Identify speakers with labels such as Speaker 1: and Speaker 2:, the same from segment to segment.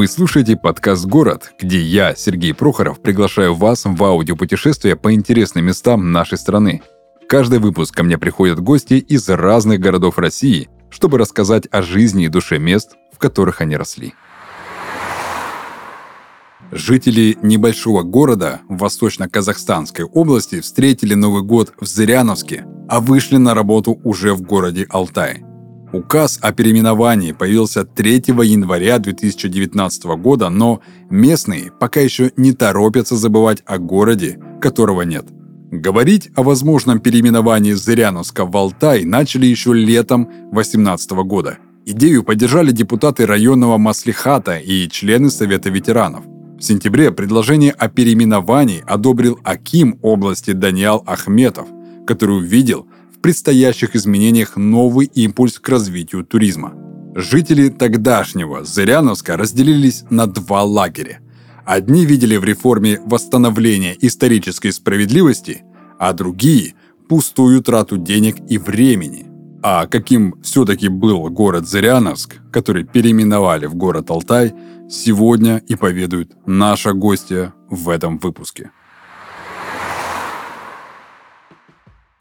Speaker 1: Вы слушаете подкаст «Город», где я, Сергей Прохоров, приглашаю вас в аудиопутешествие по интересным местам нашей страны. Каждый выпуск ко мне приходят гости из разных городов России, чтобы рассказать о жизни и душе мест, в которых они росли. Жители небольшого города в восточно-казахстанской области встретили Новый год в Зыряновске, а вышли на работу уже в городе Алтай – Указ о переименовании появился 3 января 2019 года, но местные пока еще не торопятся забывать о городе, которого нет. Говорить о возможном переименовании Зыряновска в Алтай начали еще летом 2018 года. Идею поддержали депутаты районного маслихата и члены Совета ветеранов. В сентябре предложение о переименовании одобрил Аким области Даниал Ахметов, который увидел – предстоящих изменениях новый импульс к развитию туризма. Жители тогдашнего Зыряновска разделились на два лагеря. Одни видели в реформе восстановление исторической справедливости, а другие – пустую трату денег и времени. А каким все-таки был город Зыряновск, который переименовали в город Алтай, сегодня и поведают наша гостья в этом выпуске.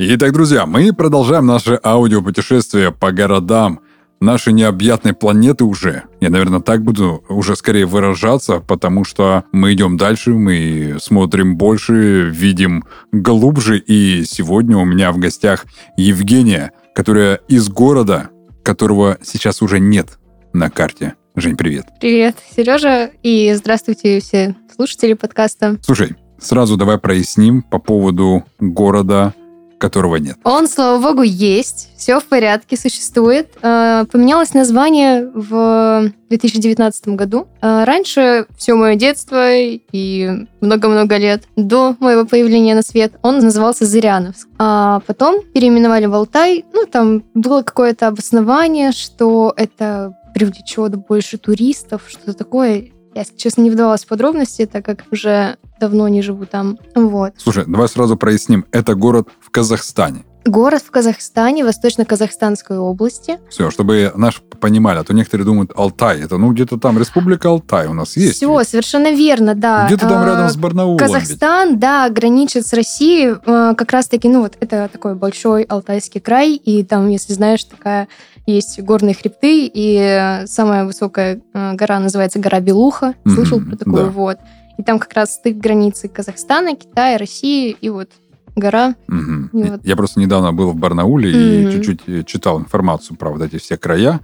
Speaker 1: Итак, друзья, мы продолжаем наше аудиопутешествие по городам нашей необъятной планеты уже. Я, наверное, так буду уже скорее выражаться, потому что мы идем дальше, мы смотрим больше, видим глубже. И сегодня у меня в гостях Евгения, которая из города, которого сейчас уже нет на карте. Жень, привет.
Speaker 2: Привет, Сережа, и здравствуйте все слушатели подкаста.
Speaker 1: Слушай, сразу давай проясним по поводу города которого нет.
Speaker 2: Он, слава богу, есть. Все в порядке, существует. А, поменялось название в 2019 году. А, раньше все мое детство и много-много лет до моего появления на свет он назывался Зыряновск. А потом переименовали в Алтай. Ну, там было какое-то обоснование, что это привлечет больше туристов, что-то такое. Я, если честно, не вдавалась в подробности, так как уже давно не живу там. Вот.
Speaker 1: Слушай, давай сразу проясним. Это город в Казахстане.
Speaker 2: Город в Казахстане, Восточно-Казахстанской области.
Speaker 1: Все, чтобы наши понимали, а то некоторые думают, Алтай, это ну где-то там Республика Алтай у нас есть.
Speaker 2: Все, ведь? совершенно верно, да.
Speaker 1: Где-то там рядом а, с Барнаулом.
Speaker 2: Казахстан, ведь. да, граничит с Россией, а, как раз-таки, ну вот это такой большой Алтайский край, и там, если знаешь, такая есть горные хребты, и самая высокая а, гора называется гора Белуха. Слышал mm-hmm, про такую? Да. Вот. И там как раз стык границы Казахстана, Китая, России, и вот гора.
Speaker 1: Угу. И вот... Я просто недавно был в Барнауле mm-hmm. и чуть-чуть э, читал информацию про вот эти все края.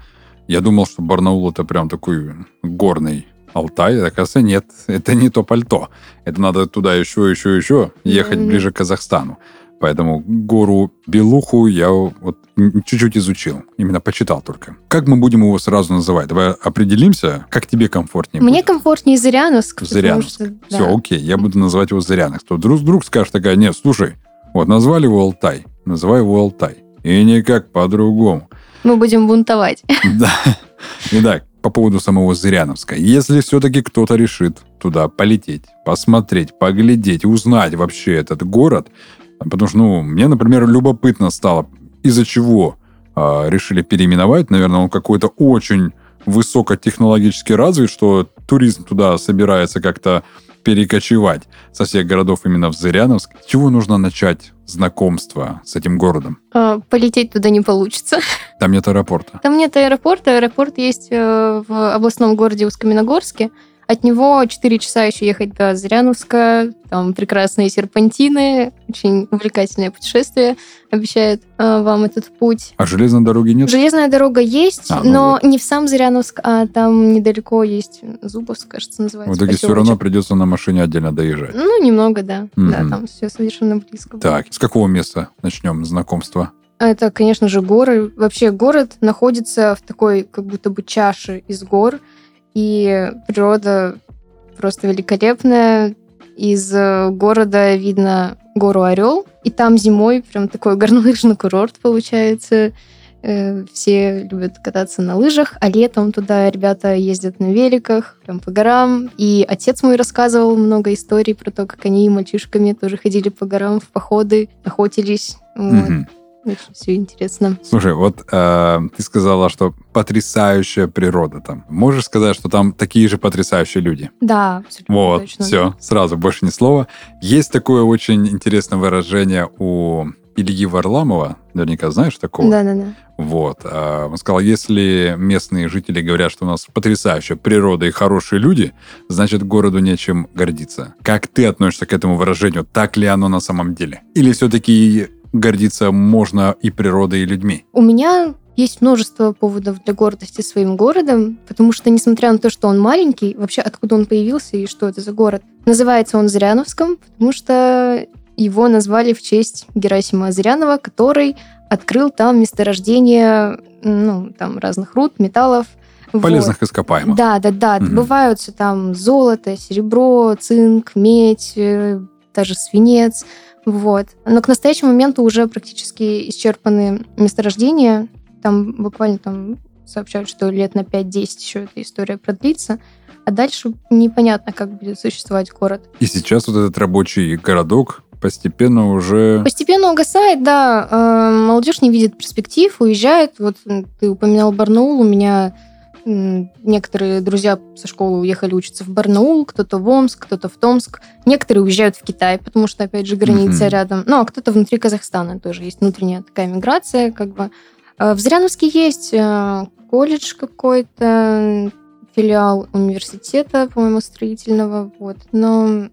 Speaker 1: Я думал, что Барнаул это прям такой горный Алтай. Оказывается, нет, это не то пальто. Это надо туда еще, еще, еще ехать mm-hmm. ближе к Казахстану. Поэтому гору Белуху я вот чуть-чуть изучил. Именно почитал только. Как мы будем его сразу называть? Давай определимся, как тебе комфортнее
Speaker 2: Мне будет? комфортнее Зыряновск.
Speaker 1: Зыряновск. Что, Все, да. окей, я буду называть его Зыряновск. То вдруг, вдруг скажешь такая, нет, слушай, вот назвали его Алтай, называй его Алтай. И никак по-другому.
Speaker 2: Мы будем бунтовать.
Speaker 1: Да. Итак, по поводу самого Зыряновска. Если все-таки кто-то решит туда полететь, посмотреть, поглядеть, узнать вообще этот город, Потому что, ну, мне, например, любопытно стало, из-за чего э, решили переименовать. Наверное, он какой-то очень высокотехнологически развит, что туризм туда собирается как-то перекочевать со всех городов именно в Зыряновск. С чего нужно начать знакомство с этим городом?
Speaker 2: А, полететь туда не получится.
Speaker 1: Там нет аэропорта.
Speaker 2: Там нет аэропорта. Аэропорт есть э, в областном городе Усть-Каменогорске. От него 4 часа еще ехать до Зыряновска, там прекрасные серпантины, очень увлекательное путешествие обещает э, вам этот путь.
Speaker 1: А железной дороги нет?
Speaker 2: Железная дорога есть, а, ну но вот. не в сам Зыряновск, а там недалеко есть Зубовск, кажется, называется.
Speaker 1: В итоге все равно придется на машине отдельно доезжать.
Speaker 2: Ну, немного, да. Mm-hmm. Да, там все совершенно близко.
Speaker 1: Так, с какого места начнем знакомство?
Speaker 2: Это, конечно же, горы. Вообще город находится в такой как будто бы чаше из гор – и природа просто великолепная. Из э, города видно гору Орел, и там зимой прям такой горнолыжный курорт получается. Э, все любят кататься на лыжах, а летом туда ребята ездят на великах, прям по горам. И отец мой рассказывал много историй про то, как они мальчишками тоже ходили по горам в походы, охотились. Вот. Очень все интересно.
Speaker 1: Слушай, вот э, ты сказала, что потрясающая природа там. Можешь сказать, что там такие же потрясающие люди?
Speaker 2: Да, абсолютно
Speaker 1: Вот,
Speaker 2: точно.
Speaker 1: все, сразу, больше ни слова. Есть такое очень интересное выражение у Ильи Варламова, наверняка знаешь такого?
Speaker 2: Да-да-да.
Speaker 1: Вот. а, Он сказал, если местные жители говорят, что у нас потрясающая природа и хорошие люди, значит, городу нечем гордиться. Как ты относишься к этому выражению? Так ли оно на самом деле? Или все-таки гордиться можно и природой, и людьми?
Speaker 2: У меня есть множество поводов для гордости своим городом, потому что, несмотря на то, что он маленький, вообще откуда он появился и что это за город, называется он Зыряновском, потому что его назвали в честь Герасима Зырянова, который открыл там месторождение ну, там, разных руд, металлов. Вот.
Speaker 1: Полезных ископаемых.
Speaker 2: Да, да, да.
Speaker 1: Мгм.
Speaker 2: Добываются там золото, серебро, цинк, медь, э, даже свинец. Вот. Но к настоящему моменту уже практически исчерпаны месторождения. Там буквально там сообщают, что лет на 5-10 еще эта история продлится. А дальше непонятно, как будет существовать город.
Speaker 1: И сейчас вот этот рабочий городок постепенно уже...
Speaker 2: Постепенно угасает, да. Э, Молодежь не видит перспектив, уезжает. Вот ты упоминал Барнаул. У меня некоторые друзья со школы уехали учиться в Барнаул, кто-то в Омск, кто-то в Томск. Некоторые уезжают в Китай, потому что, опять же, граница
Speaker 1: Мгм.
Speaker 2: рядом. Ну, а кто-то внутри Казахстана тоже есть внутренняя такая миграция, как бы. Э, В Зыряновске есть э, колледж какой-то, филиал университета, по-моему, строительного, вот. Но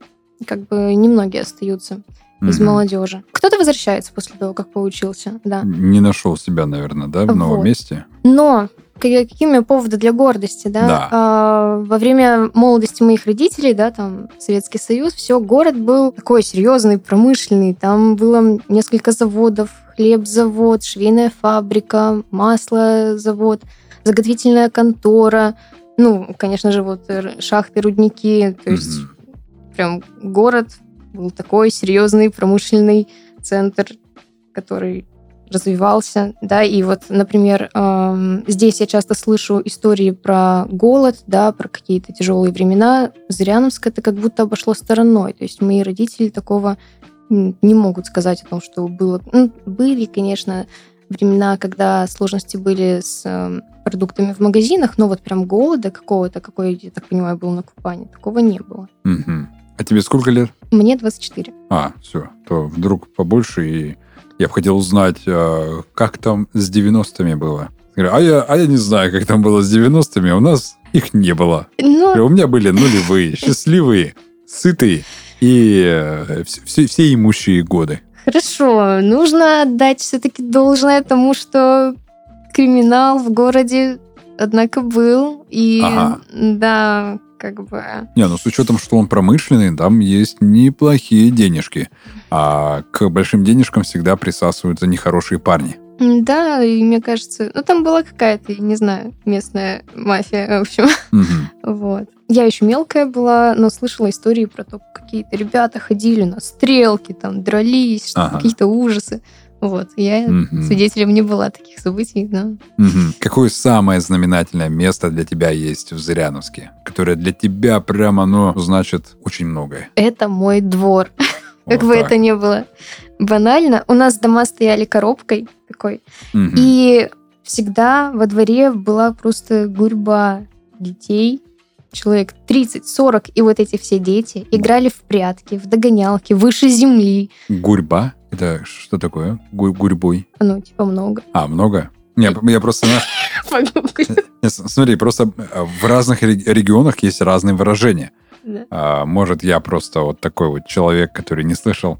Speaker 2: как бы немногие остаются из
Speaker 1: Мгм.
Speaker 2: молодежи. Кто-то возвращается после того, как поучился, да.
Speaker 1: Не нашел себя, наверное, да, в новом
Speaker 2: Вот.
Speaker 1: месте?
Speaker 2: Но ка- какие у меня поводы для гордости, да?
Speaker 1: Да.
Speaker 2: А, во время молодости моих родителей, да, там Советский Союз, все, город был такой серьезный, промышленный. Там было несколько заводов, хлебзавод, швейная фабрика, маслозавод, заготовительная контора. Ну, конечно же, вот р- шахты, рудники. То есть
Speaker 1: Мгм.
Speaker 2: прям город был такой серьезный промышленный центр, который развивался, да, и вот, например, эм, здесь я часто слышу истории про голод, да, про какие-то тяжелые времена. Зыряновск это как будто обошло стороной, то есть мои родители такого не могут сказать о том, что было. Ну, были, конечно, времена, когда сложности были с эм, продуктами в магазинах, но вот прям голода какого-то, какой, я так понимаю, был на Кубани, такого не было.
Speaker 1: Мгм. А тебе сколько лет?
Speaker 2: Мне 24.
Speaker 1: А, все, то вдруг побольше, и я бы хотел узнать, а, как там с 90-ми было. Говорю, а я, а я не знаю, как там было с 90-ми, у нас их не было.
Speaker 2: Ну,
Speaker 1: Говорю, У меня были нулевые, счастливые, сытые и э, вс- все, все имущие годы.
Speaker 2: Хорошо, нужно отдать все-таки должное тому, что криминал в городе, однако, был. И
Speaker 1: Ага.
Speaker 2: да, как бы...
Speaker 1: Не, ну с учетом, что он промышленный, там есть неплохие денежки. А к большим денежкам всегда присасываются нехорошие парни.
Speaker 2: Да, и мне кажется, ну там была какая-то, я не знаю, местная мафия, в общем.
Speaker 1: Мгм.
Speaker 2: Вот. Я еще мелкая была, но слышала истории про то, как какие-то ребята ходили на стрелки, там дрались,
Speaker 1: Ага.
Speaker 2: какие-то ужасы. Вот. Я
Speaker 1: Мгм.
Speaker 2: свидетелем не была таких событий, но
Speaker 1: Мгм. Какое самое знаменательное место для тебя есть в Зыряновске, которое для тебя прямо, ну, значит очень многое?
Speaker 2: это мой двор. Как
Speaker 1: Вот
Speaker 2: бы
Speaker 1: так.
Speaker 2: это ни было банально. У нас дома стояли коробкой такой.
Speaker 1: Мгм.
Speaker 2: И всегда во дворе была просто гурьба детей, человек 30-40, и вот эти все дети играли в прятки, в догонялки, выше земли.
Speaker 1: Гурьба? Это что такое? Гу- гурьбой?
Speaker 2: Ну, типа много.
Speaker 1: А, много? Не, я просто... не, с- Смотри, просто э, в разных ре- регионах есть разные выражения. А, может, я просто вот такой вот человек, который не слышал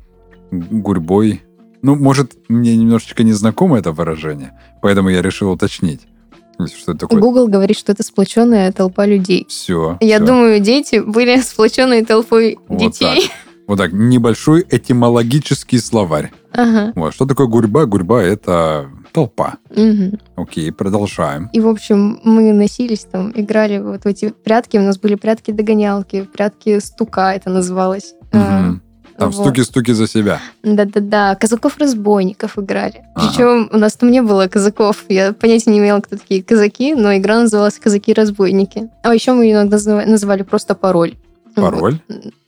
Speaker 1: гурьбой. Ну, может, мне немножечко не знакомо это выражение, поэтому я решил уточнить, что это такое.
Speaker 2: Google говорит, что это сплоченная толпа людей.
Speaker 1: Все.
Speaker 2: Я думаю, дети были сплоченной толпой
Speaker 1: Вот
Speaker 2: детей.
Speaker 1: Вот так, небольшой этимологический словарь.
Speaker 2: Ага.
Speaker 1: Вот, что такое гурьба? Гурьба – это толпа.
Speaker 2: Мгм.
Speaker 1: Окей, продолжаем.
Speaker 2: И, в общем, мы носились там, играли вот в эти прятки. У нас были прятки-догонялки, прятки стука это называлось. А,
Speaker 1: Мгм. Там
Speaker 2: вот.
Speaker 1: стуки-стуки за себя.
Speaker 2: Да-да-да, казаков-разбойников играли.
Speaker 1: Ага.
Speaker 2: Причем у нас там не было казаков. Я понятия не имела, кто такие казаки, но игра называлась «Казаки-разбойники». А еще мы иногда называ- называли просто пароль.
Speaker 1: Пароль?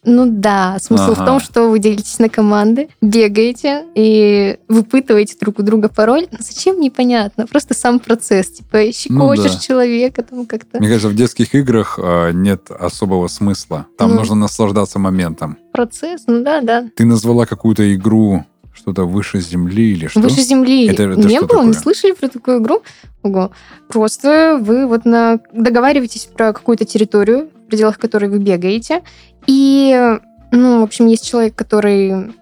Speaker 2: Ну да, смысл
Speaker 1: Ага.
Speaker 2: в том, что вы делитесь на команды, бегаете и выпытываете друг у друга пароль. Зачем, непонятно. Просто сам процесс. Типа щекочешь
Speaker 1: Ну да.
Speaker 2: человека там как-то.
Speaker 1: Мне кажется, в детских играх э, нет особого смысла. Там
Speaker 2: Ну.
Speaker 1: нужно наслаждаться моментом.
Speaker 2: Процесс, ну да, да.
Speaker 1: Ты назвала какую-то игру что-то выше земли или что?
Speaker 2: Выше земли.
Speaker 1: Это- это
Speaker 2: не было, не
Speaker 1: такое?
Speaker 2: слышали про такую игру? Ого. Просто вы вот на... договариваетесь про какую-то территорию, пределах которой вы бегаете. И, ну, в общем, есть человек, который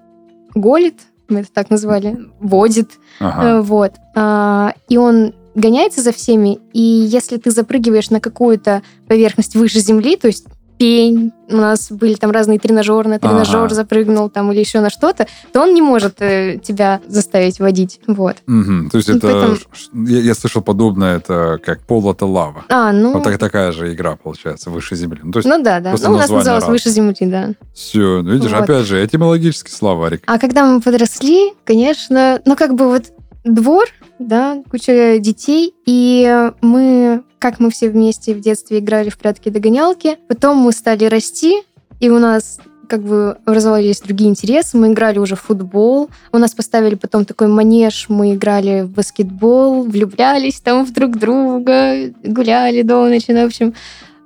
Speaker 2: голит, мы это так назвали, водит,
Speaker 1: Ага.
Speaker 2: Э, Вот. А, И он гоняется за всеми, и если ты запрыгиваешь на какую-то поверхность выше земли, то есть пень, у нас были там разные тренажеры, на тренажер
Speaker 1: Ага.
Speaker 2: запрыгнул там или еще на что-то, то он не может э, тебя заставить водить. Вот.
Speaker 1: Мгм. То есть
Speaker 2: Ну,
Speaker 1: это...
Speaker 2: поэтому-
Speaker 1: Я, я слышал подобное, это как пол это лава.
Speaker 2: А, ну...
Speaker 1: Вот так, такая же игра получается, выше земли. Ну, то есть
Speaker 2: Ну да, да. Ну, у нас называлось
Speaker 1: разное.
Speaker 2: выше земли, да.
Speaker 1: все, видишь,
Speaker 2: Вот.
Speaker 1: опять же, этимологический словарик.
Speaker 2: А когда мы подросли, конечно, ну как бы вот двор, да, куча детей, и мы, как мы все вместе в детстве играли в прятки-догонялки, потом мы стали расти, и у нас как бы образовались другие интересы, мы играли уже в футбол, у нас поставили потом такой манеж, мы играли в баскетбол, влюблялись там в друг друга, гуляли до ночи, ну, в общем,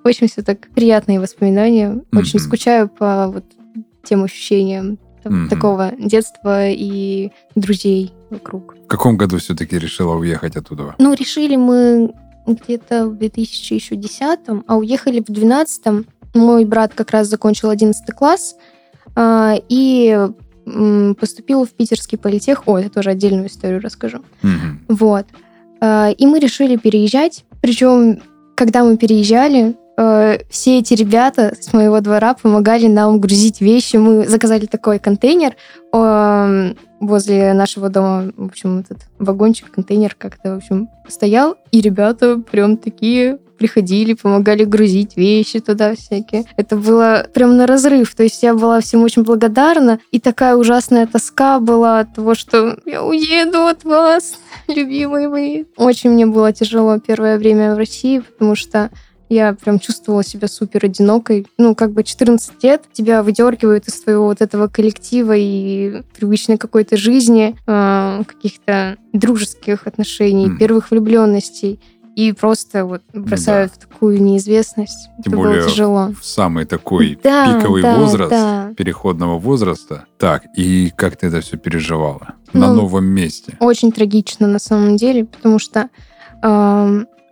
Speaker 2: очень все так приятные воспоминания, очень
Speaker 1: Мгм.
Speaker 2: скучаю по вот тем ощущениям
Speaker 1: Мгм.
Speaker 2: такого детства и друзей вокруг.
Speaker 1: В каком году все-таки решила уехать оттуда?
Speaker 2: Ну, решили мы где-то в 2010, а уехали в 2012. Мой брат как раз закончил 11 класс а, и поступил в питерский политех. О, это тоже отдельную историю расскажу.
Speaker 1: Мгм.
Speaker 2: Вот. А, И мы решили переезжать. Причем, когда мы переезжали, э, все эти ребята с моего двора помогали нам грузить вещи. Мы заказали такой контейнер э, возле нашего дома. В общем, этот вагончик, контейнер как-то, в общем, стоял. И ребята прям такие приходили, помогали грузить вещи туда всякие. Это было прям на разрыв. То есть я была всем очень благодарна. И такая ужасная тоска была от того, что я уеду от вас любимые мои. Очень мне было тяжело первое время в России, потому что я прям чувствовала себя супер одинокой. Ну, как бы 14 лет тебя выдергивают из твоего вот этого коллектива и привычной какой-то жизни, э, каких-то дружеских отношений,
Speaker 1: Мгм.
Speaker 2: первых влюбленностей. И просто вот бросают в такую неизвестность.
Speaker 1: Тем
Speaker 2: Это
Speaker 1: более
Speaker 2: было тяжело.
Speaker 1: В самый такой
Speaker 2: Да,
Speaker 1: пиковый
Speaker 2: да,
Speaker 1: возраст,
Speaker 2: да.
Speaker 1: переходного возраста. Так, и как ты это все переживала? На
Speaker 2: Ну,
Speaker 1: новом месте.
Speaker 2: Очень трагично на самом деле, потому что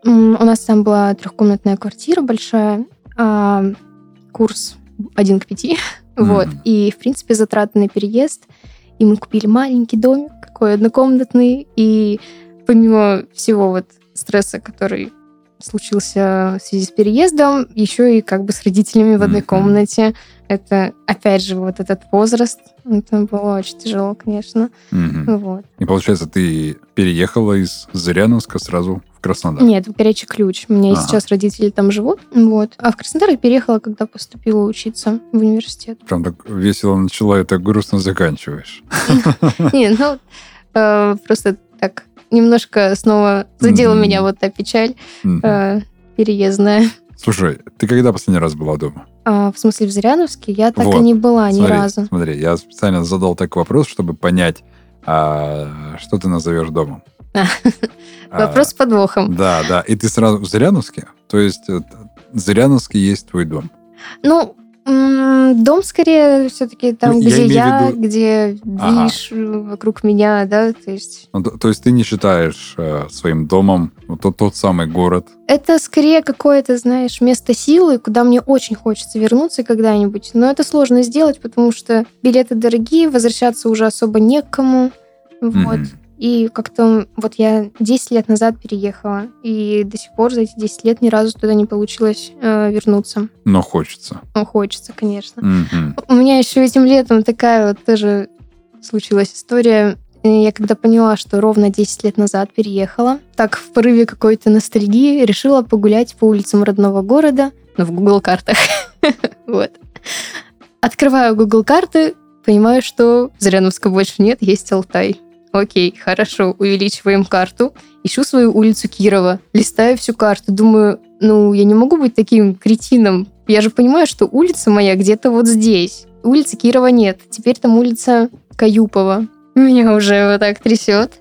Speaker 2: у нас там была трехкомнатная квартира большая, а, курс один к пяти, вот,
Speaker 1: Мгм.
Speaker 2: и, в принципе, затраты на переезд, и мы купили маленький домик, какой однокомнатный, и помимо всего вот стресса, который случился в связи с переездом, еще и как бы с родителями в одной
Speaker 1: Мгм.
Speaker 2: комнате. Это, опять же, вот этот возраст. Это было очень тяжело, конечно.
Speaker 1: Мгм.
Speaker 2: Вот.
Speaker 1: И получается, ты переехала из Зыряновска сразу Краснодар.
Speaker 2: Нет, в Горячий Ключ. У меня
Speaker 1: Ага.
Speaker 2: сейчас родители там живут. Вот. А в Краснодар я переехала, когда поступила учиться в университет.
Speaker 1: Прям так весело начала и так грустно заканчиваешь.
Speaker 2: Не, ну, э, просто так немножко снова задела меня вот та печаль э, переездная.
Speaker 1: Слушай, ты когда последний раз была дома?
Speaker 2: А, в смысле, в Зыряновске я так
Speaker 1: Вот.
Speaker 2: и не была ни
Speaker 1: смотри,
Speaker 2: разу.
Speaker 1: Смотри, я специально задал такой вопрос, чтобы понять, а, что ты назовешь домом.
Speaker 2: А, Вопрос с подвохом.
Speaker 1: Да, да. И ты сразу в Зыряновске? То есть э, Зыряновский есть твой дом?
Speaker 2: Ну, дом скорее все-таки там,
Speaker 1: Ну,
Speaker 2: где
Speaker 1: в
Speaker 2: я,
Speaker 1: виду-
Speaker 2: где
Speaker 1: Ага.
Speaker 2: движ вокруг меня, да, то есть
Speaker 1: Ну, то, то есть ты не считаешь э, своим домом вот тот, тот самый город?
Speaker 2: Это скорее какое-то, знаешь, место силы, куда мне очень хочется вернуться когда-нибудь. Но это сложно сделать, потому что билеты дорогие, возвращаться уже особо некому. Вот.
Speaker 1: Мгм.
Speaker 2: И как-то вот я 10 лет назад переехала, и до сих пор за эти 10 лет ни разу туда не получилось э, вернуться.
Speaker 1: Но хочется.
Speaker 2: Ну, хочется, конечно.
Speaker 1: Мгм.
Speaker 2: У меня еще этим летом такая вот тоже случилась история. Я когда поняла, что ровно 10 лет назад переехала, так в порыве какой-то ностальгии решила погулять по улицам родного города, ну, в Google картах. Вот. Открываю Google карты, понимаю, что Зыряновска больше нет, есть Алтай. Окей, хорошо, увеличиваем карту. Ищу свою улицу Кирова, листаю всю карту, думаю, ну, я не могу быть таким кретином. Я же понимаю, что улица моя где-то вот здесь. Улицы Кирова нет. Теперь там улица Каюпова. Меня уже вот так трясет.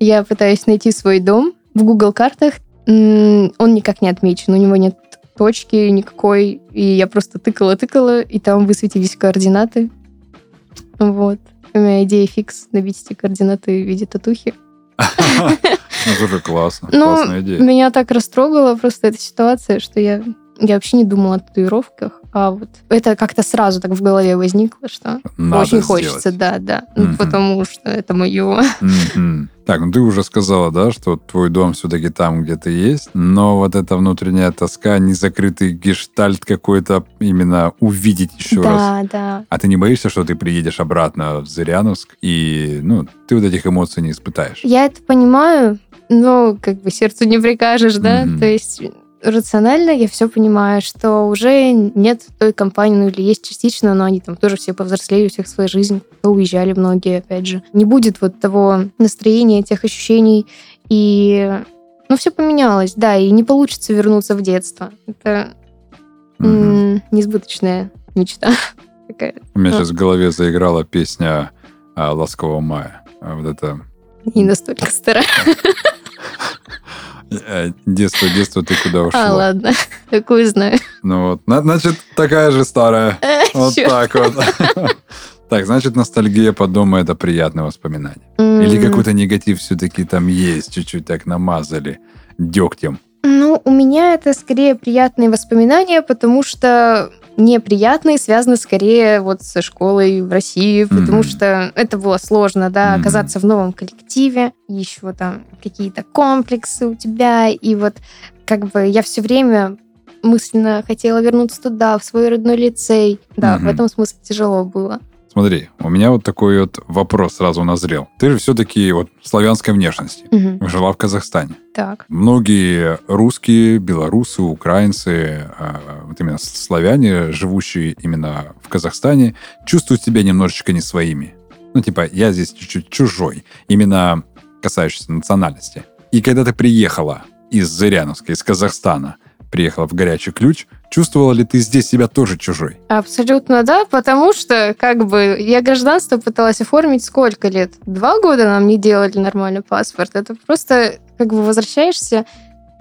Speaker 2: Я пытаюсь найти свой дом. В Google картах он никак не отмечен, у него нет точки никакой, и я просто тыкала-тыкала, и там высветились координаты. Вот. У меня идея фикс набить эти координаты в виде татухи.
Speaker 1: Ну, тоже классно.
Speaker 2: Ну,
Speaker 1: Классная идея.
Speaker 2: меня так растрогала просто эта ситуация, что я, я вообще не думала о татуировках, а вот это как-то сразу так в голове возникло, что
Speaker 1: Надо
Speaker 2: очень
Speaker 1: сделать.
Speaker 2: хочется, да, да, Ну,
Speaker 1: Мгм.
Speaker 2: потому что это мое.
Speaker 1: Мгм. Так, ну ты уже сказала, да, что твой дом все-таки там где-то есть, но вот эта внутренняя тоска, незакрытый гештальт какой-то именно увидеть еще раз.
Speaker 2: Да, да.
Speaker 1: А ты не боишься, что ты приедешь обратно в Зыряновск и, ну, ты вот этих эмоций не испытаешь?
Speaker 2: Я это понимаю, но как бы сердцу не прикажешь, да?
Speaker 1: Мгм.
Speaker 2: То есть рационально я все понимаю, что уже нет той компании, ну или есть частично, но они там тоже все повзрослели, у всех своя жизнь, уезжали многие, опять же. Не будет вот того настроения, тех ощущений, и ну все поменялось, да, и не получится вернуться в детство. Это м, несбыточная мечта такая.
Speaker 1: У меня сейчас в голове заиграла песня а, «Ласкового мая». А Вот это
Speaker 2: Не настолько старая.
Speaker 1: э, «Детство, детство, ты куда ушло?»
Speaker 2: А, ладно, такую знаю.
Speaker 1: Ну вот, на- значит, такая же старая. Вот
Speaker 2: Чё?
Speaker 1: так вот. Так, значит, ностальгия по дому это приятное воспоминание. Или какой-то негатив все-таки там есть, чуть-чуть так намазали дегтем.
Speaker 2: Ну, у меня это скорее приятные воспоминания, потому что неприятные связаны скорее вот со школой в России, потому
Speaker 1: Мгм.
Speaker 2: что это было сложно, да,
Speaker 1: Мгм.
Speaker 2: оказаться в новом коллективе, еще там какие-то комплексы у тебя, и вот как бы я все время мысленно хотела вернуться туда, в свой родной лицей. Да, в
Speaker 1: Мгм.
Speaker 2: этом смысле тяжело было.
Speaker 1: Смотри, у меня вот такой вот вопрос сразу назрел. Ты же все-таки вот славянской внешности.
Speaker 2: Мгм.
Speaker 1: Жила в Казахстане.
Speaker 2: Так.
Speaker 1: Многие русские, белорусы, украинцы, а, вот именно славяне, живущие именно в Казахстане, чувствуют себя немножечко не своими. Ну, типа, я здесь чуть-чуть чужой, именно касающийся национальности. И когда ты приехала из Зыряновска, из Казахстана, приехала в горячий ключ, чувствовала ли ты здесь себя тоже чужой?
Speaker 2: Абсолютно да, потому что как бы я гражданство пыталась оформить сколько лет? Два года нам не делали нормальный паспорт. Это просто как бы возвращаешься.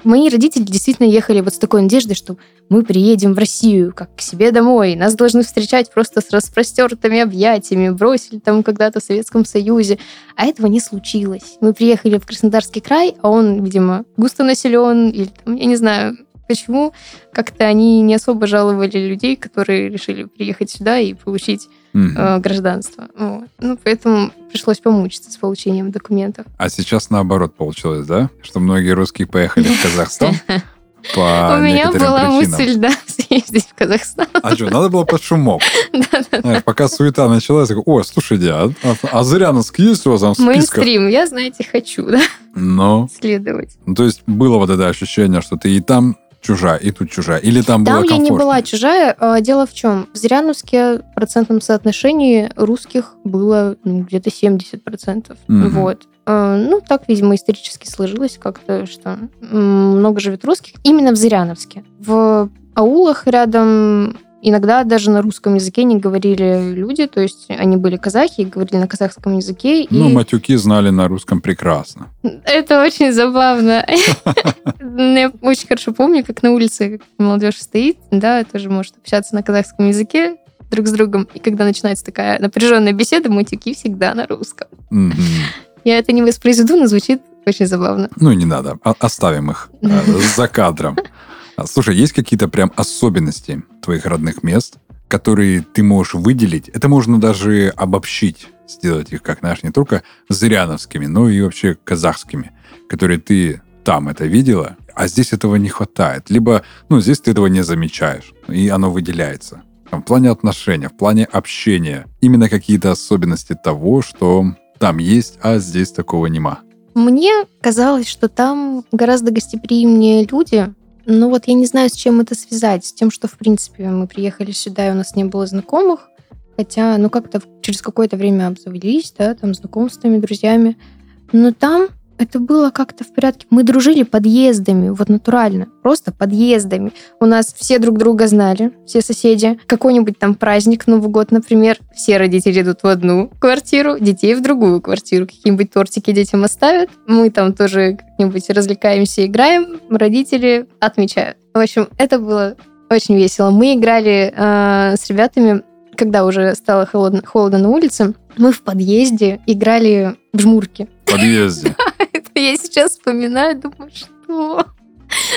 Speaker 2: Мои родители действительно ехали вот с такой надеждой, что мы приедем в Россию, как к себе домой. Нас должны встречать просто с распростертыми объятиями. Бросили там когда-то в Советском Союзе. А этого не случилось. Мы приехали в Краснодарский край, а он, видимо, густонаселен, или там, я не знаю, почему как-то они не особо жаловали людей, которые решили приехать сюда и получить
Speaker 1: Мгм.
Speaker 2: э, гражданство. Вот. Ну, поэтому пришлось помучиться с получением документов.
Speaker 1: А сейчас наоборот получилось, да? Что многие русские поехали в Казахстан по
Speaker 2: У меня была
Speaker 1: причинам.
Speaker 2: мысль, да, съездить в Казахстан.
Speaker 1: А что, надо было под шумок. Знаешь, пока суета началась, я такой, о, слушайте, а, а, а Зыряновск есть у вас там в списках?
Speaker 2: Мейнстрим, я, знаете, хочу, да,
Speaker 1: Ну,
Speaker 2: следовать.
Speaker 1: ну, то есть было вот это ощущение, что ты и там чужая, и тут чужая. Или там,
Speaker 2: Там
Speaker 1: было
Speaker 2: я не
Speaker 1: комфортно?
Speaker 2: была чужая. А, Дело в чем? В Зыряновске в процентном соотношении русских было ну, где-то 70%.
Speaker 1: Мгм.
Speaker 2: Вот. А, Ну, так, видимо, исторически сложилось как-то, что много живет русских. Именно в Зыряновске. В аулах рядом иногда даже на русском языке не говорили люди, то есть они были казахи и говорили на казахском языке.
Speaker 1: Ну,
Speaker 2: и...
Speaker 1: матюки знали на русском прекрасно.
Speaker 2: Это очень забавно. Я очень хорошо помню, как на улице молодежь стоит, да, тоже может общаться на казахском языке друг с другом. И когда начинается такая напряженная беседа, мутики всегда на русском. Я это не воспроизведу, но звучит очень забавно.
Speaker 1: Ну, не надо, оставим их э, за кадром. А, Слушай, есть какие-то прям особенности твоих родных мест, которые ты можешь выделить? Это можно даже обобщить, сделать их, как, знаешь, не только зыряновскими, но и вообще казахскими, которые ты там это видела, а здесь этого не хватает. Либо, ну, здесь ты этого не замечаешь, и оно выделяется. В плане отношения, в плане общения. Именно какие-то особенности того, что там есть, а здесь такого нема.
Speaker 2: Мне казалось, что там гораздо гостеприимнее люди. Но вот я не знаю, с чем это связать. С тем, что, в принципе, мы приехали сюда, и у нас не было знакомых. Хотя, ну, как-то через какое-то время обзавелись, да, там, знакомствами, друзьями. Но там это было как-то в порядке. Мы дружили подъездами, вот натурально, просто подъездами. У нас все друг друга знали, все соседи. Какой-нибудь там праздник, Новый год, например, все родители идут в одну квартиру, детей в другую квартиру. Какие-нибудь тортики детям оставят. Мы там тоже как-нибудь развлекаемся, играем. Родители отмечают. В общем, это было очень весело. Мы играли э, с ребятами, когда уже стало холодно, холодно на улице, мы в подъезде играли в жмурки.
Speaker 1: В подъезде.
Speaker 2: Я сейчас вспоминаю, думаю, что...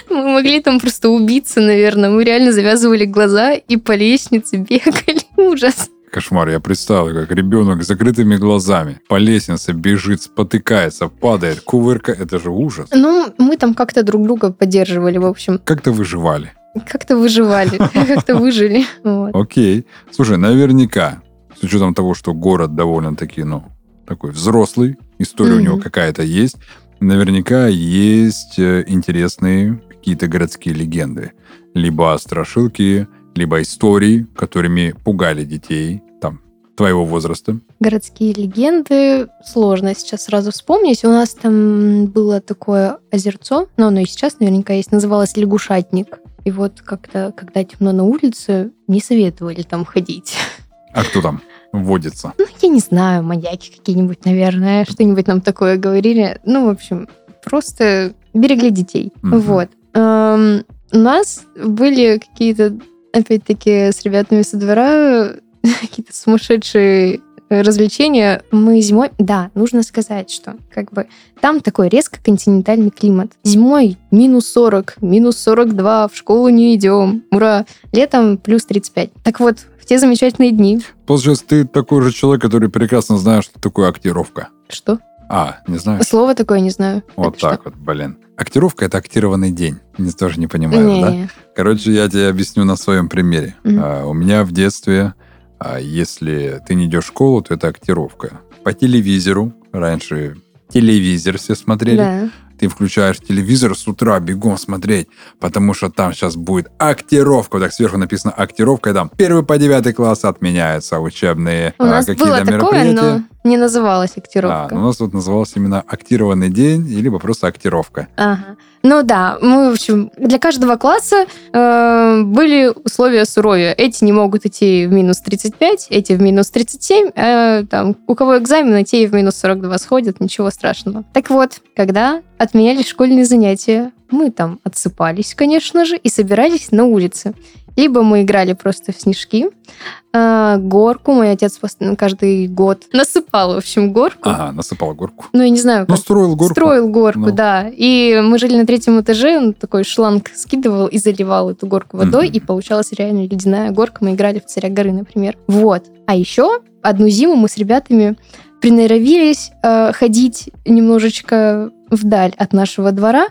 Speaker 2: Мы могли там просто убиться, наверное. Мы реально завязывали глаза и по лестнице бегали. Ужас.
Speaker 1: Кошмар, я представил, как ребенок с закрытыми глазами по лестнице бежит, спотыкается, падает, кувырка. Это же ужас.
Speaker 2: Ну, мы там как-то друг друга поддерживали, в общем.
Speaker 1: Как-то выживали.
Speaker 2: Как-то выживали, как-то выжили.
Speaker 1: Окей. Слушай, наверняка, с учетом того, что город довольно-таки, ну, такой взрослый, история у него какая-то есть, наверняка есть э, интересные какие-то городские легенды. Либо страшилки, либо истории, которыми пугали детей, там, твоего возраста.
Speaker 2: Городские легенды сложно сейчас сразу вспомнить. У нас там было такое озерцо, но оно и сейчас наверняка есть, называлось Лягушатник. И вот как-то, когда темно на улице, не советовали там ходить.
Speaker 1: А кто там водится?
Speaker 2: Ну, я не знаю, маньяки какие-нибудь, наверное, что-нибудь нам такое говорили. Ну, в общем, просто берегли детей.
Speaker 1: Мгм.
Speaker 2: Вот. Эм, у нас были какие-то, опять-таки, с ребятами со двора какие-то сумасшедшие развлечения. Мы зимой... Да, нужно сказать, что как бы там такой резко континентальный климат. Зимой минус 40, минус 42, в школу не идем. Ура! Летом плюс 35. Так вот, в те замечательные дни...
Speaker 1: Получается, ты такой же человек, который прекрасно знает, что такое актировка.
Speaker 2: Что?
Speaker 1: А, не знаю.
Speaker 2: Слово такое не знаю.
Speaker 1: Вот
Speaker 2: Это
Speaker 1: так вот, блин. Актировка это актированный день. Не тоже не понимаю, да?
Speaker 2: Не.
Speaker 1: Короче, я тебе объясню на своем примере.
Speaker 2: Мгм.
Speaker 1: А, у меня в детстве, а, если ты не идешь в школу, то это актировка. По телевизору, раньше телевизор все смотрели,
Speaker 2: Да.
Speaker 1: ты включаешь телевизор с утра, бегом смотреть, потому что там сейчас будет актировка. Вот так сверху написано актировка, и там первый по девятый класс отменяются учебные
Speaker 2: У
Speaker 1: а,
Speaker 2: нас
Speaker 1: какие-то
Speaker 2: было такое,
Speaker 1: мероприятия.
Speaker 2: но не называлось
Speaker 1: А,
Speaker 2: актировка.
Speaker 1: ну, у нас тут называлось именно актированный день, либо просто актировка.
Speaker 2: Ага. Ну да, мы, в общем, для каждого класса э, были условия суровее. Эти не могут идти в минус 35, эти в минус 37, а там, у кого экзамены, те и в минус 42 сходят, ничего страшного. Так вот, когда отменялись школьные занятия, мы там отсыпались, конечно же, и собирались на улице. Либо мы играли просто в снежки, а, горку, мой отец каждый год насыпал, в общем, горку.
Speaker 1: Ага, насыпал горку.
Speaker 2: Ну, я не знаю,
Speaker 1: Ну, строил горку.
Speaker 2: Строил горку,
Speaker 1: Ну.
Speaker 2: да. И мы жили на третьем этаже, он такой шланг скидывал и заливал эту горку водой,
Speaker 1: Мгм.
Speaker 2: и получалась реально ледяная горка. Мы играли в «Царя горы», например. Вот. А еще одну зиму мы с ребятами приноровились э, ходить немножечко вдаль от нашего двора э,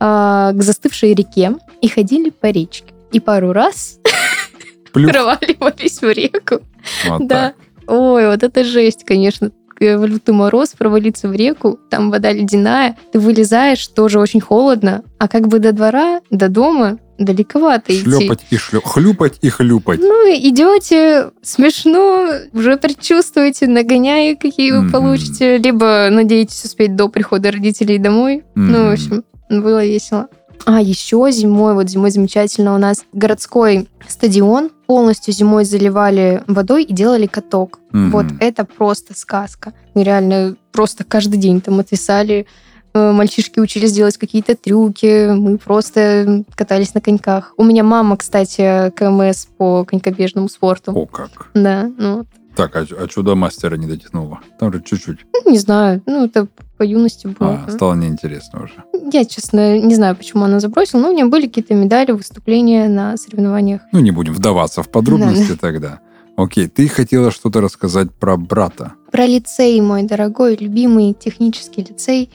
Speaker 2: к застывшей реке и ходили по речке. И пару раз проваливались в реку.
Speaker 1: Вот
Speaker 2: Да.
Speaker 1: так.
Speaker 2: Ой, вот это жесть, конечно. Э, В лютый мороз провалиться в реку, там вода ледяная, ты вылезаешь, тоже очень холодно, а как бы до двора, до дома далековато идти.
Speaker 1: Шлепать и шлеп. Хлюпать и хлюпать.
Speaker 2: Ну, идете, смешно, уже предчувствуете, нагоняя, какие вы
Speaker 1: Мгм.
Speaker 2: получите, либо надеетесь успеть до прихода родителей домой. Ну, в общем, было весело. А еще зимой, вот зимой замечательно у нас городской стадион полностью зимой заливали водой и делали каток.
Speaker 1: Мгм.
Speaker 2: Вот это просто сказка. Мы реально просто каждый день там отвисали. Э, Мальчишки учились делать какие-то трюки, мы просто катались на коньках. У меня мама, кстати, КМС по конькобежному спорту.
Speaker 1: О, как.
Speaker 2: Да, ну,
Speaker 1: Так, а, а чудо мастера не дотянула? Там же чуть-чуть.
Speaker 2: ну, не знаю, ну, это по юности было.
Speaker 1: А, стало неинтересно уже.
Speaker 2: Я, честно, не знаю, почему она забросила, но у нее были какие-то медали, выступления на соревнованиях.
Speaker 1: Ну, не будем вдаваться в подробности тогда. Окей, ты хотела что-то рассказать про брата.
Speaker 2: Про лицей, мой дорогой, любимый технический лицей.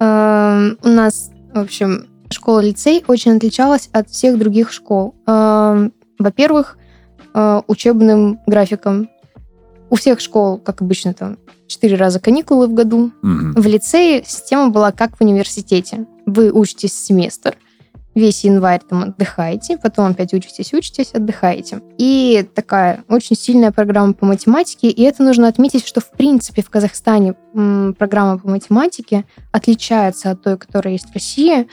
Speaker 2: Эм, У нас, в общем, школа-лицей очень отличалась от всех других школ. Эм, Во-первых, э, учебным графиком. У всех школ, как обычно, там четыре раза каникулы в году.
Speaker 1: Мгм.
Speaker 2: В лицее система была как в университете. Вы учитесь семестр, весь январь там отдыхаете, потом опять учитесь, учитесь, отдыхаете. И такая очень сильная программа по математике, и это нужно отметить, что в принципе в Казахстане программа по математике отличается от той, которая есть в России.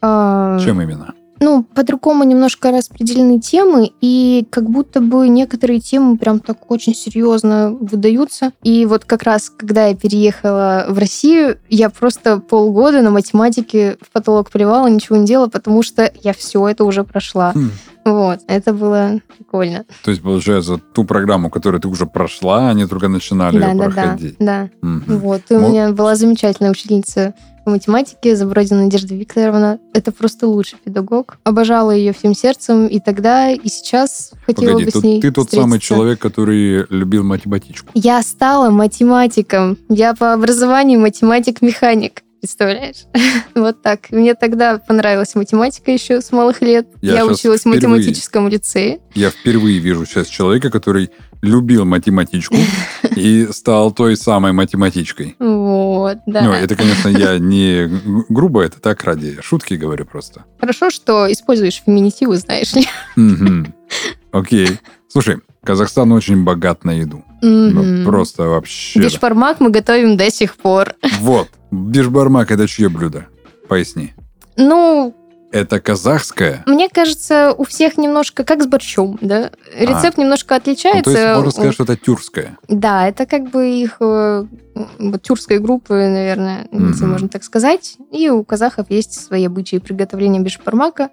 Speaker 2: А,
Speaker 1: Чем именно?
Speaker 2: Ну, по-другому немножко распределены темы, и как будто бы некоторые темы прям так очень серьезно выдаются. И вот как раз, когда я переехала в Россию, я просто полгода на математике в потолок плевала, ничего не делала, потому что я все это уже прошла.
Speaker 1: Хм.
Speaker 2: Вот, это было прикольно.
Speaker 1: То есть, получается, ту программу, которую ты уже прошла, они только начинали
Speaker 2: да,
Speaker 1: ее
Speaker 2: да, да,
Speaker 1: проходить.
Speaker 2: да.
Speaker 1: Мгм.
Speaker 2: Вот, и у меня была замечательная учительница по математике Забродина Надежда Викторовна. Это просто лучший педагог. Обожала ее всем сердцем и тогда, и сейчас хотела
Speaker 1: Погоди,
Speaker 2: бы
Speaker 1: тут
Speaker 2: с ней
Speaker 1: ты тот самый человек, который любил математичку.
Speaker 2: Я стала математиком. Я по образованию математик-механик. Представляешь? Вот так. Мне тогда понравилась математика еще с малых лет.
Speaker 1: Я
Speaker 2: Я, училась в
Speaker 1: впервые-
Speaker 2: математическом лицее.
Speaker 1: Я впервые вижу сейчас человека, который любил математичку и стал той самой математичкой.
Speaker 2: Вот, да.
Speaker 1: Ну, это, конечно, я не грубо, это так ради шутки говорю просто.
Speaker 2: Хорошо, что используешь феминитивы, знаешь ли.
Speaker 1: Окей. Слушай, Казахстан очень богат на еду. Ну,
Speaker 2: Мгм.
Speaker 1: просто вообще.
Speaker 2: Бешбармак мы готовим до сих пор.
Speaker 1: Вот. Бишбармак это чье блюдо? Поясни.
Speaker 2: Ну,
Speaker 1: Это казахское?
Speaker 2: мне кажется, у всех немножко как с борщом, да? Рецепт немножко
Speaker 1: Ну,
Speaker 2: отличается.
Speaker 1: то есть можно сказать, что это тюркское.
Speaker 2: Да, это как бы их э, вот тюркской группы, наверное, если
Speaker 1: Мгм.
Speaker 2: можно так сказать. И у казахов есть свои обычаи приготовления бешбармака.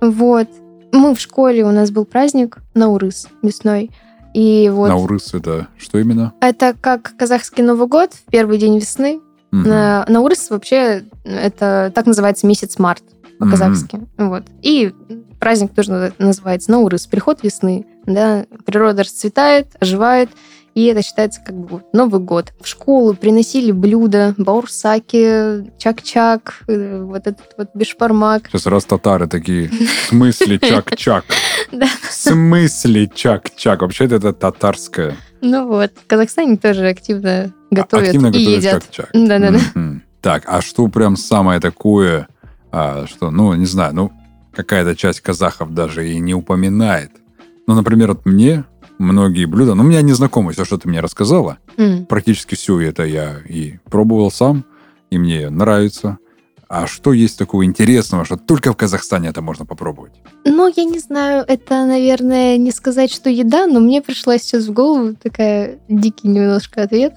Speaker 2: Вот. Мы в школе, у нас был праздник Наурыз весной. И вот
Speaker 1: Наурыз это что именно?
Speaker 2: это как казахский Новый год первый день весны.
Speaker 1: Мгм.
Speaker 2: На- Наурыз вообще это так называется месяц март по-казахски. Вот. И праздник тоже наз- называется Наурыз, приход весны. Да? Природа расцветает, оживает, и это считается как бы Новый год. В школу приносили блюда, баурсаки, чак-чак, э, вот этот вот бешпармак.
Speaker 1: Сейчас раз татары такие, в смысле чак-чак?
Speaker 2: Да.
Speaker 1: В смысле чак-чак? Вообще-то это татарское.
Speaker 2: Ну вот, в Казахстане тоже активно готовят
Speaker 1: Активно
Speaker 2: и
Speaker 1: готовят
Speaker 2: едят.
Speaker 1: чак-чак.
Speaker 2: Да-да-да.
Speaker 1: Так, а что прям самое такое, а, что, ну, не знаю, ну, какая-то часть казахов даже и не упоминает. Ну, например, вот мне многие блюда, ну, мне не знакомо все, что ты мне рассказала.
Speaker 2: М.
Speaker 1: Практически все это я и пробовал сам, и мне нравится. А что есть такого интересного, что только в Казахстане это можно попробовать?
Speaker 2: Ну, я не знаю, это, наверное, не сказать, что еда, но мне пришла сейчас в голову такая дикий немножко ответ.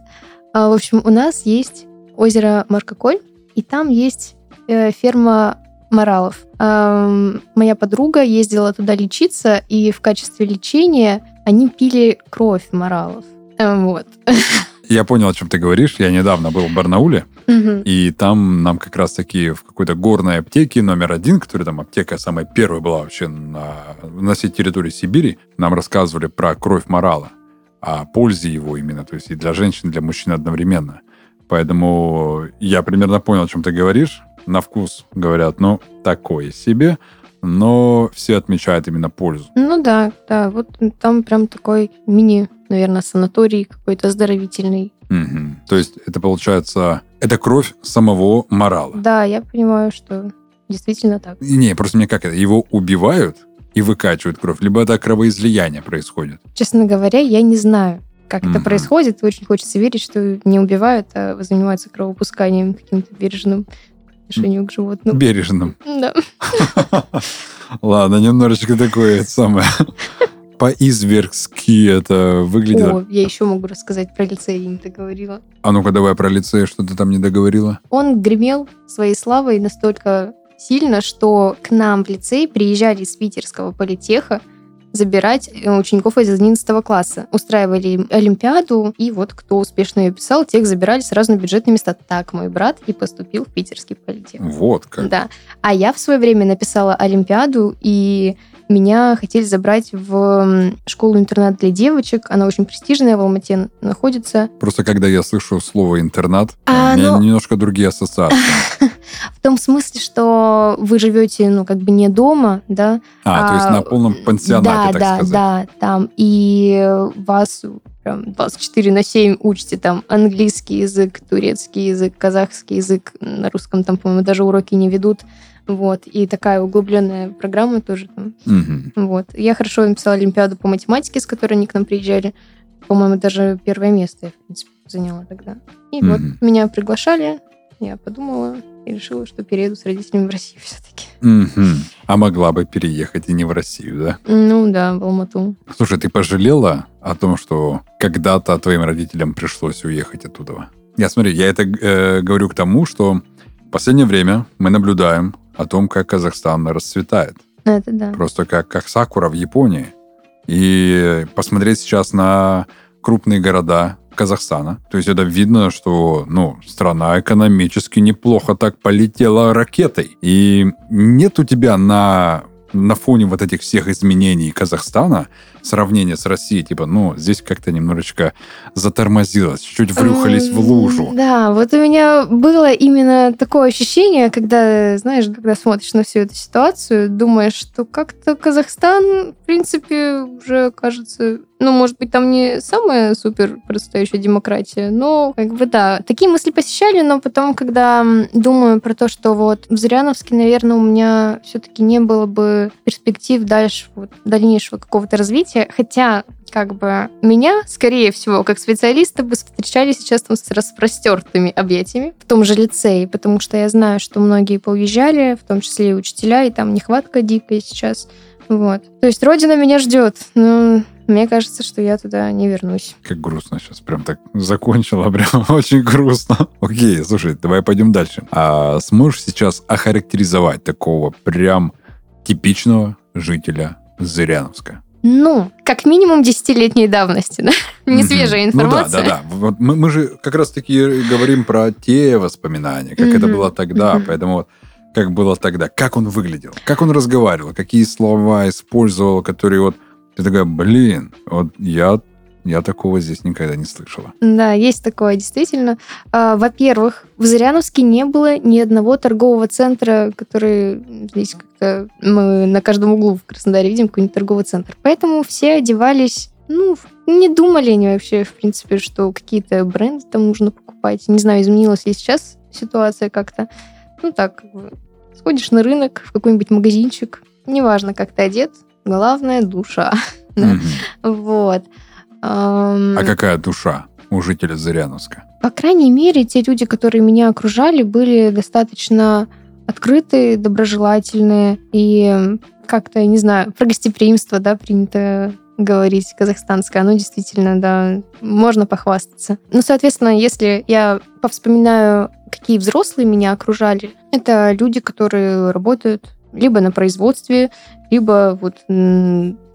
Speaker 2: А, в общем, у нас есть озеро Маркоколь, и там есть э, ферма моралов. Ам, моя подруга ездила туда лечиться, и в качестве лечения они пили кровь моралов. Э, Вот.
Speaker 1: Я понял, о чем ты говоришь. Я недавно был в Барнауле,
Speaker 2: Мгм.
Speaker 1: и там нам как раз-таки в какой-то горной аптеке номер один, которая там аптека самая первая была вообще на, на всей территории Сибири, нам рассказывали про кровь морала, о пользе его именно, то есть и для женщин, и для мужчин одновременно. Поэтому я примерно понял, о чем ты говоришь. На вкус говорят, ну, такое себе, но все отмечают именно пользу.
Speaker 2: Ну да, да, вот там прям такой мини, наверное, санаторий какой-то оздоровительный.
Speaker 1: Мгм. То есть это получается, это кровь самого морала.
Speaker 2: Да, я понимаю, что действительно так.
Speaker 1: Не, просто мне как это, его убивают и выкачивают кровь, либо это кровоизлияние происходит.
Speaker 2: Честно говоря, я не знаю, как это
Speaker 1: Мгм.
Speaker 2: происходит. Очень хочется верить, что не убивают, а занимаются кровопусканием каким-то бережным отношению к животным.
Speaker 1: Бережным.
Speaker 2: Да.
Speaker 1: Ладно, немножечко такое это самое. По-изверски это выглядит.
Speaker 2: О, я еще могу рассказать про лицей, я не договорила.
Speaker 1: А ну-ка давай про лицей, что ты там не договорила.
Speaker 2: Он гремел своей славой настолько сильно, что к нам в лицей приезжали из питерского политеха забирать э, учеников из 11 класса. Устраивали им Олимпиаду, и вот кто успешно ее писал, тех забирали сразу на бюджетные места. Так мой брат и поступил в питерский политех.
Speaker 1: Вот как.
Speaker 2: Да. А я в свое время написала Олимпиаду, и меня хотели забрать в школу-интернат для девочек. Она очень престижная, в Алмате находится.
Speaker 1: Просто когда я слышу слово интернат,
Speaker 2: А,
Speaker 1: у меня
Speaker 2: ну-
Speaker 1: немножко другие ассоциации.
Speaker 2: В том смысле, что вы живете, ну, как бы не дома, да,
Speaker 1: А, то есть
Speaker 2: А,
Speaker 1: на полном пансионате,
Speaker 2: да,
Speaker 1: так
Speaker 2: да,
Speaker 1: сказать.
Speaker 2: да, там. И вас прям 24 на 7 учите там английский язык, турецкий язык, казахский язык. На русском там, по-моему, даже уроки не ведут. Вот. И такая углубленная программа тоже там.
Speaker 1: Мгм.
Speaker 2: Вот. Я хорошо написала Олимпиаду по математике, с которой они к нам приезжали. По-моему, даже первое место я, в принципе, заняла тогда. И вот
Speaker 1: Мгм.
Speaker 2: меня приглашали, я подумала и решила, что перееду с родителями в Россию все-таки.
Speaker 1: Мгм. А могла бы переехать и не в Россию, да?
Speaker 2: Ну да, в Алмату.
Speaker 1: Слушай, ты пожалела о том, что когда-то твоим родителям пришлось уехать оттуда? Я смотри, я это э, говорю к тому, что в последнее время мы наблюдаем о том, как Казахстан расцветает.
Speaker 2: Это да.
Speaker 1: Просто как, как сакура в Японии. И посмотреть сейчас на крупные города Казахстана. То есть это видно, что ну, страна экономически неплохо так полетела ракетой. И нет у тебя на, на фоне вот этих всех изменений Казахстана сравнения с Россией, типа, ну, здесь как-то немножечко затормозилось, чуть врюхались в лужу.
Speaker 2: Да, вот у меня было именно такое ощущение, когда, знаешь, когда смотришь на всю эту ситуацию, думаешь, что как-то Казахстан, в принципе, уже кажется, ну, может быть, там не самая супер процветающая демократия, но, как бы, да, такие мысли посещали, но потом, когда думаю про то, что вот в Зыряновске, наверное, у меня все-таки не было бы перспектив дальше, вот, дальнейшего какого-то развития, хотя как бы меня, скорее всего, как специалиста бы встречали сейчас там с распростертыми объятиями в том же лицее, потому что я знаю, что многие поуезжали, в том числе и учителя, и там нехватка дикая сейчас. Вот. То есть Родина меня ждет, но мне кажется, что я туда не вернусь.
Speaker 1: Как грустно сейчас, прям так закончила, прям очень грустно. Окей, слушай, давай пойдем дальше. А сможешь сейчас охарактеризовать такого прям типичного жителя Зыряновска?
Speaker 2: Ну, как минимум десятилетней давности, да? Не свежая
Speaker 1: Ну да,
Speaker 2: информация.
Speaker 1: да, да. Вот мы, мы же как раз-таки говорим про те воспоминания, как это было тогда, поэтому вот как было тогда, как он выглядел, как он разговаривал, какие слова использовал, которые вот ты такая, блин, вот я, я такого здесь никогда не слышала.
Speaker 2: Да, есть такое, действительно. А, Во-первых, в Зыряновске не было ни одного торгового центра, который здесь как-то мы на каждом углу в Краснодаре видим какой-нибудь торговый центр. Поэтому все одевались, ну, не думали они вообще, в принципе, что какие-то бренды там нужно покупать. Не знаю, изменилась ли сейчас ситуация как-то. Ну, так, как бы, сходишь на рынок, в какой-нибудь магазинчик, неважно, как ты одет, главное — душа.
Speaker 1: Мгм.
Speaker 2: Вот.
Speaker 1: А какая душа у жителя Зыряновска?
Speaker 2: по крайней мере, те люди, которые меня окружали, были достаточно открытые, доброжелательные и как-то, не знаю, про гостеприимство, да, принято говорить казахстанское, оно действительно, да, можно похвастаться. Ну, соответственно, если я повспоминаю, какие взрослые меня окружали, это люди, которые работают либо на производстве, либо вот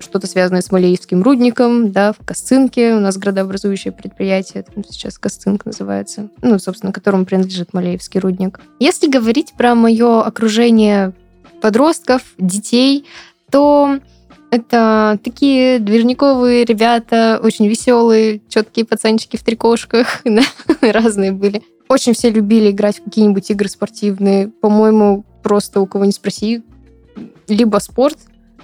Speaker 2: что-то связанное с Малеевским рудником, да, в Косцинке. У нас градообразующее предприятие, там сейчас Косцинк называется, ну, собственно, которому принадлежит Малеевский рудник. Если говорить про мое окружение подростков, детей, то это такие движниковые ребята, очень веселые, четкие пацанчики в трикошках, да, разные были. Очень все любили играть в какие-нибудь игры спортивные. По-моему, просто у кого не спроси, либо спорт,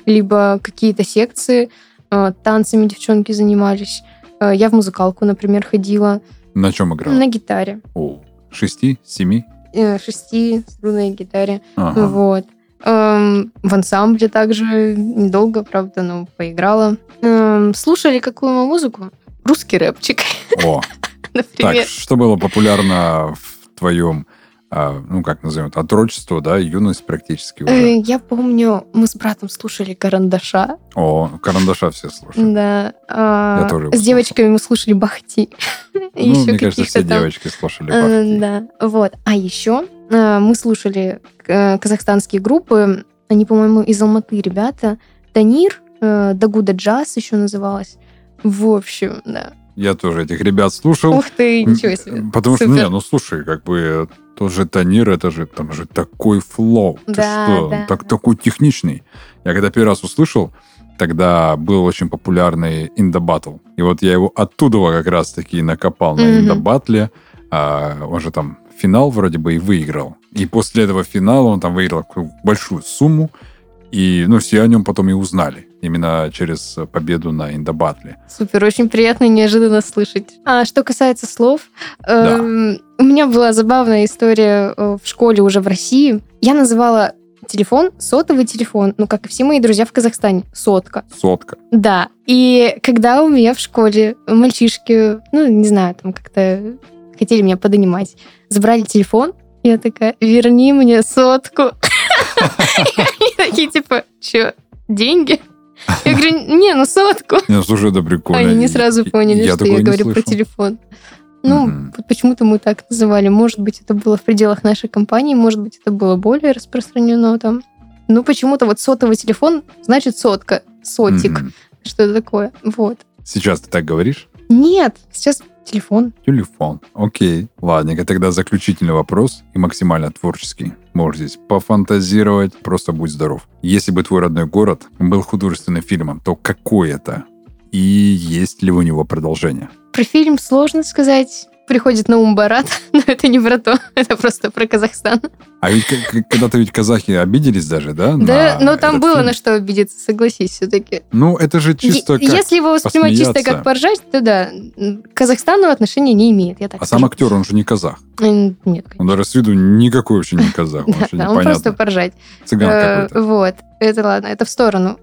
Speaker 2: либо какие-то секции. Э, Танцами девчонки занимались. Э, Я в музыкалку, например, ходила.
Speaker 1: На чем играл?
Speaker 2: На гитаре.
Speaker 1: О, шести, семи?
Speaker 2: Э, Шести струнной гитаре.
Speaker 1: Ага.
Speaker 2: Вот. Эм, В ансамбле также недолго, правда, но поиграла. Эм, Слушали какую мы музыку? Русский рэпчик,
Speaker 1: О,
Speaker 2: например.
Speaker 1: так, что было популярно в твоем, ну, как назовем это, отрочество, да, юность практически уже?
Speaker 2: Э, Я помню, мы с братом слушали «Карандаша».
Speaker 1: О, карандаша все слушают.
Speaker 2: Да. а,
Speaker 1: Я тоже
Speaker 2: С девочками мы слушали «Бахти».
Speaker 1: Ну, мне кажется, все девочки слушали
Speaker 2: Э,
Speaker 1: Бахти.
Speaker 2: Да, вот. А еще э, мы слушали казахстанские группы, они, по-моему, из Алматы ребята. Танир, Дагуда Джаз еще называлась. В общем, да.
Speaker 1: Я тоже этих ребят слушал.
Speaker 2: Ух ты, ничего себе.
Speaker 1: Потому что,
Speaker 2: Супер.
Speaker 1: не, ну слушай, как бы тот же Танир, это же там же такой флоу. Ты
Speaker 2: Да,
Speaker 1: что?
Speaker 2: да,
Speaker 1: так,
Speaker 2: да.
Speaker 1: Такой техничный. Я когда первый раз услышал, тогда был очень популярный Инда Battle. И вот я его оттуда как раз-таки накопал на
Speaker 2: Мгм.
Speaker 1: Инда Батле. А, он же там финал вроде бы и выиграл. И после этого финала он там выиграл большую сумму. И, ну, все о нем потом и узнали. Именно через победу на Индобатле.
Speaker 2: Супер, очень приятно и неожиданно слышать. А что касается слов,
Speaker 1: Да.
Speaker 2: эм, у меня была забавная история э, в школе уже в России. Я называла телефон сотовый телефон, ну, как и все мои друзья в Казахстане, сотка.
Speaker 1: Сотка.
Speaker 2: Да. И когда у меня в школе мальчишки, ну, не знаю, там как-то хотели меня подонимать, забрали телефон, я такая, верни мне сотку. И они такие, типа, что, деньги? Я говорю, не, ну сотку.
Speaker 1: Не, ну, слушай, это прикольно.
Speaker 2: Они не сразу поняли, что я говорю про телефон. Ну, п- почему-то мы так называли. Может быть, это было в пределах нашей компании, может быть, это было более распространено там. Ну, почему-то вот сотовый телефон значит сотка, сотик, что это такое. Вот.
Speaker 1: Сейчас ты так говоришь?
Speaker 2: Нет, сейчас телефон.
Speaker 1: Телефон. Окей. Ладненько, тогда заключительный вопрос и максимально творческий. Можешь здесь пофантазировать, просто будь здоров. Если бы твой родной город был художественным фильмом, то какой это? И есть ли у него продолжение?
Speaker 2: Про фильм сложно сказать. Приходит на ум Барат, но это не про то, это просто про Казахстан.
Speaker 1: А ведь когда-то ведь казахи обиделись даже, да?
Speaker 2: Да, но там было
Speaker 1: фильм?
Speaker 2: на что обидеться, согласись, все-таки.
Speaker 1: Ну, это же чисто как...
Speaker 2: Если его воспринимать чисто как поржать, то да, к Казахстану отношения не имеет, я так
Speaker 1: А сам
Speaker 2: скажу.
Speaker 1: актер, он же не казах.
Speaker 2: М, Нет,
Speaker 1: Он даже с виду никакой вообще не казах. Вообще
Speaker 2: да, он просто поржать.
Speaker 1: Цыган
Speaker 2: Э,
Speaker 1: какой-то.
Speaker 2: Вот, это ладно, это в сторону.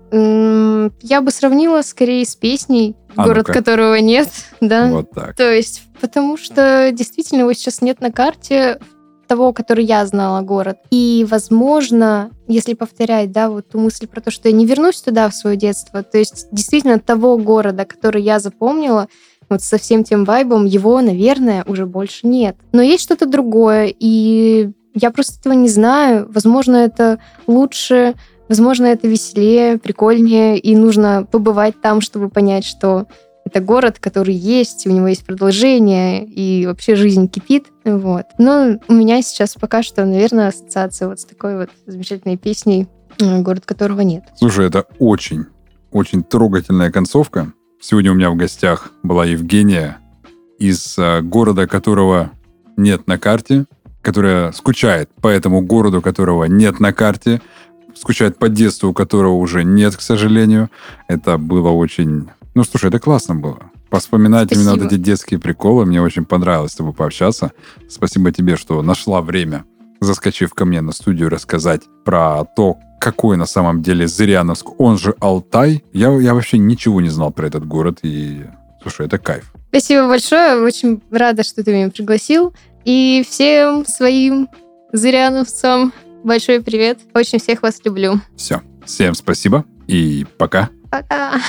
Speaker 2: Я бы сравнила скорее с песней
Speaker 1: А
Speaker 2: «Город,
Speaker 1: ну-ка.
Speaker 2: которого нет», да.
Speaker 1: Вот так.
Speaker 2: То есть, потому что действительно его сейчас нет на карте того, который я знала город. И, возможно, если повторять, да, вот ту мысль про то, что я не вернусь туда в свое детство, то есть действительно того города, который я запомнила, вот со всем тем вайбом, его, наверное, уже больше нет. Но есть что-то другое, и я просто этого не знаю. Возможно, это лучше, возможно, это веселее, прикольнее, и нужно побывать там, чтобы понять, что это город, который есть, у него есть продолжение, и вообще жизнь кипит. Вот. Но у меня сейчас пока что, наверное, ассоциация вот с такой вот замечательной песней э, «Город, которого нет».
Speaker 1: Слушай, это очень, очень трогательная концовка. Сегодня у меня в гостях была Евгения из э, города, которого нет на карте, которая скучает по этому городу, которого нет на карте, скучает по детству, которого уже нет, к сожалению. Это было очень... Ну, слушай, это классно было. Поспоминать именно вот
Speaker 2: Спасибо.
Speaker 1: эти детские приколы. Мне очень понравилось с тобой пообщаться. Спасибо тебе, что нашла время, заскочив ко мне на студию, рассказать про то, какой на самом деле Зыряновск, он же Алтай. Я, я вообще ничего не знал про этот город, и, слушай, это кайф.
Speaker 2: Спасибо большое, очень рада, что ты меня пригласил. И всем своим зыряновцам большой привет. Очень всех вас люблю.
Speaker 1: Все. Всем спасибо и пока.
Speaker 2: Пока.